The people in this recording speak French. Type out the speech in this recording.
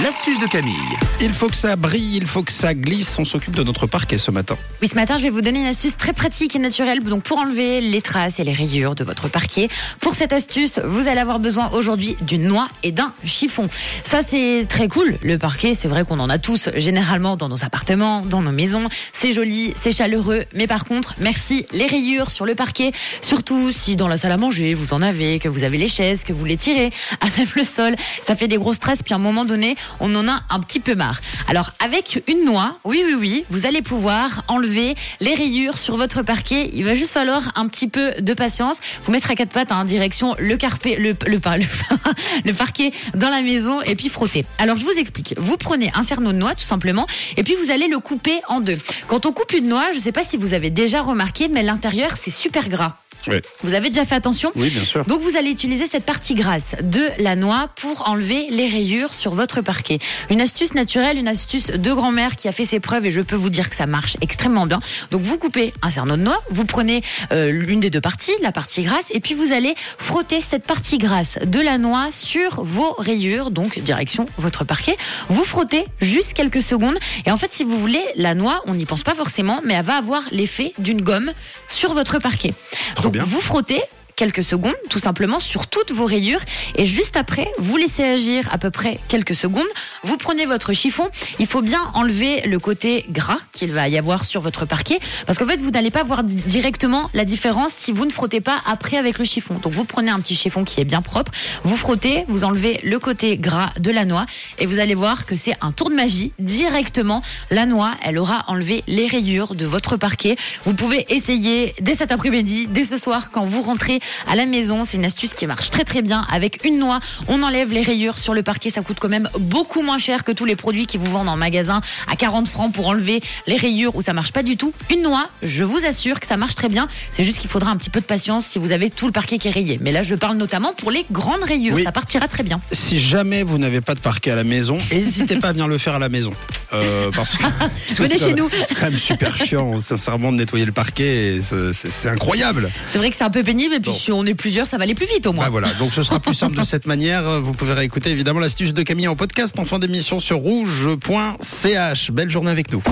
L'astuce de Camille. Il faut que ça brille, il faut que ça glisse. On s'occupe de notre parquet ce matin. Oui, ce matin, je vais vous donner une astuce très pratique et naturelle donc pour enlever les traces et les rayures de votre parquet. Pour cette astuce, vous allez avoir besoin aujourd'hui d'une noix et d'un chiffon. Ça, c'est très cool. Le parquet, c'est vrai qu'on en a tous généralement dans nos appartements, dans nos maisons. C'est joli, c'est chaleureux. Mais par contre, merci, les rayures sur le parquet, surtout si dans la salle à manger, vous en avez, que vous avez les chaises, que vous les tirez, à même le sol, ça fait des gros stress. Puis à un moment donné, on en a un petit peu marre. Alors avec une noix, oui oui oui, vous allez pouvoir enlever les rayures sur votre parquet. Il va juste falloir un petit peu de patience. Vous mettre à quatre pattes en hein, direction le carpet, le le, le, le parquet dans la maison et puis frotter. Alors je vous explique. Vous prenez un cerneau de noix tout simplement et puis vous allez le couper en deux. Quand on coupe une noix, je ne sais pas si vous avez déjà remarqué, mais l'intérieur c'est super gras. Vous avez déjà fait attention Oui, bien sûr. Donc vous allez utiliser cette partie grasse de la noix pour enlever les rayures sur votre parquet. Une astuce naturelle, une astuce de grand-mère qui a fait ses preuves et je peux vous dire que ça marche extrêmement bien. Donc vous coupez un cerneau de noix, vous prenez euh, l'une des deux parties, la partie grasse, et puis vous allez frotter cette partie grasse de la noix sur vos rayures, donc direction votre parquet. Vous frottez juste quelques secondes et en fait si vous voulez, la noix, on n'y pense pas forcément, mais elle va avoir l'effet d'une gomme sur votre parquet. Vous frottez quelques secondes, tout simplement, sur toutes vos rayures. Et juste après, vous laissez agir à peu près quelques secondes. Vous prenez votre chiffon. Il faut bien enlever le côté gras qu'il va y avoir sur votre parquet. Parce qu'en fait, vous n'allez pas voir directement la différence si vous ne frottez pas après avec le chiffon. Donc, vous prenez un petit chiffon qui est bien propre. Vous frottez, vous enlevez le côté gras de la noix. Et vous allez voir que c'est un tour de magie. Directement, la noix, elle aura enlevé les rayures de votre parquet. Vous pouvez essayer dès cet après-midi, dès ce soir, quand vous rentrez à la maison. C'est une astuce qui marche très très bien. Avec une noix, on enlève les rayures sur le parquet. Ça coûte quand même beaucoup moins cher que tous les produits qui vous vendent en magasin à 40 francs pour enlever les rayures où ça marche pas du tout. Une noix, je vous assure que ça marche très bien. C'est juste qu'il faudra un petit peu de patience si vous avez tout le parquet qui est rayé. Mais là, je parle notamment pour les grandes rayures. Ça partira très bien. Si jamais vous n'avez pas de parquet à la maison, n'hésitez pas à bien le faire à la maison. Euh, parce que, Venez chez nous. C'est quand même super chiant, sincèrement, de nettoyer le parquet. C'est incroyable. C'est vrai que c'est un peu pénible. Et puis, si on est plusieurs, ça va aller plus vite au moins. Bah voilà, donc ce sera plus simple de cette manière. Vous pouvez réécouter évidemment l'astuce de Camille en podcast en fin d'émission sur rouge.ch. Belle journée avec nous.